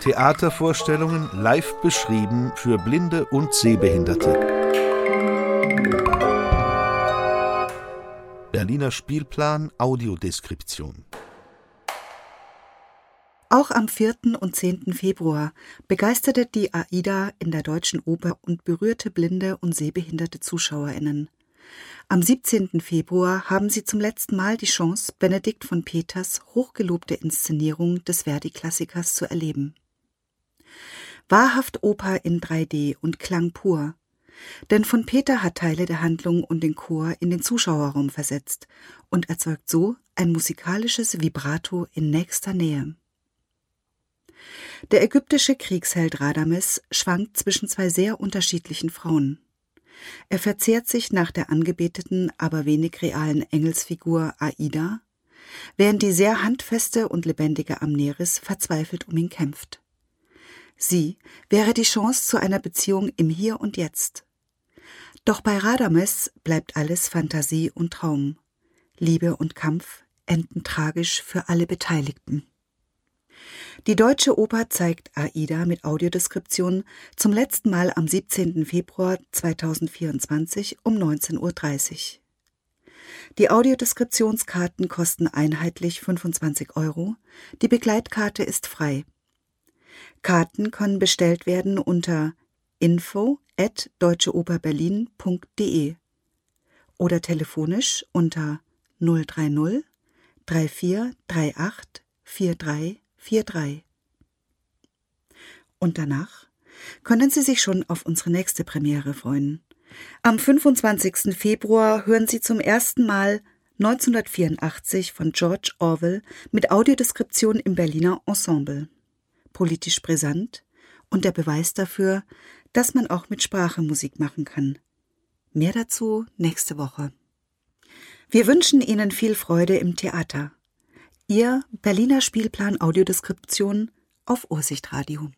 Theatervorstellungen live beschrieben für Blinde und Sehbehinderte. Berliner Spielplan Audiodeskription. Auch am 4. und 10. Februar begeisterte die AIDA in der Deutschen Oper und berührte blinde und sehbehinderte ZuschauerInnen. Am 17. Februar haben sie zum letzten Mal die Chance, Benedikt von Peters hochgelobte Inszenierung des Verdi-Klassikers zu erleben. Wahrhaft Oper in 3D und Klang pur. Denn von Peter hat Teile der Handlung und den Chor in den Zuschauerraum versetzt und erzeugt so ein musikalisches Vibrato in nächster Nähe. Der ägyptische Kriegsheld Radames schwankt zwischen zwei sehr unterschiedlichen Frauen. Er verzehrt sich nach der angebeteten, aber wenig realen Engelsfigur Aida, während die sehr handfeste und lebendige Amneris verzweifelt um ihn kämpft. Sie wäre die Chance zu einer Beziehung im Hier und Jetzt. Doch bei Radames bleibt alles Fantasie und Traum. Liebe und Kampf enden tragisch für alle Beteiligten. Die Deutsche Oper zeigt Aida mit Audiodeskription zum letzten Mal am 17. Februar 2024 um 19.30 Uhr. Die Audiodeskriptionskarten kosten einheitlich 25 Euro, die Begleitkarte ist frei. Karten können bestellt werden unter info at deutscheoperberlin.de oder telefonisch unter 030 3438 4343. Und danach können Sie sich schon auf unsere nächste Premiere freuen. Am 25. Februar hören Sie zum ersten Mal 1984 von George Orwell mit Audiodeskription im Berliner Ensemble politisch brisant und der Beweis dafür, dass man auch mit Sprache Musik machen kann. Mehr dazu nächste Woche. Wir wünschen Ihnen viel Freude im Theater. Ihr Berliner Spielplan Audiodeskription auf Ursichtradio.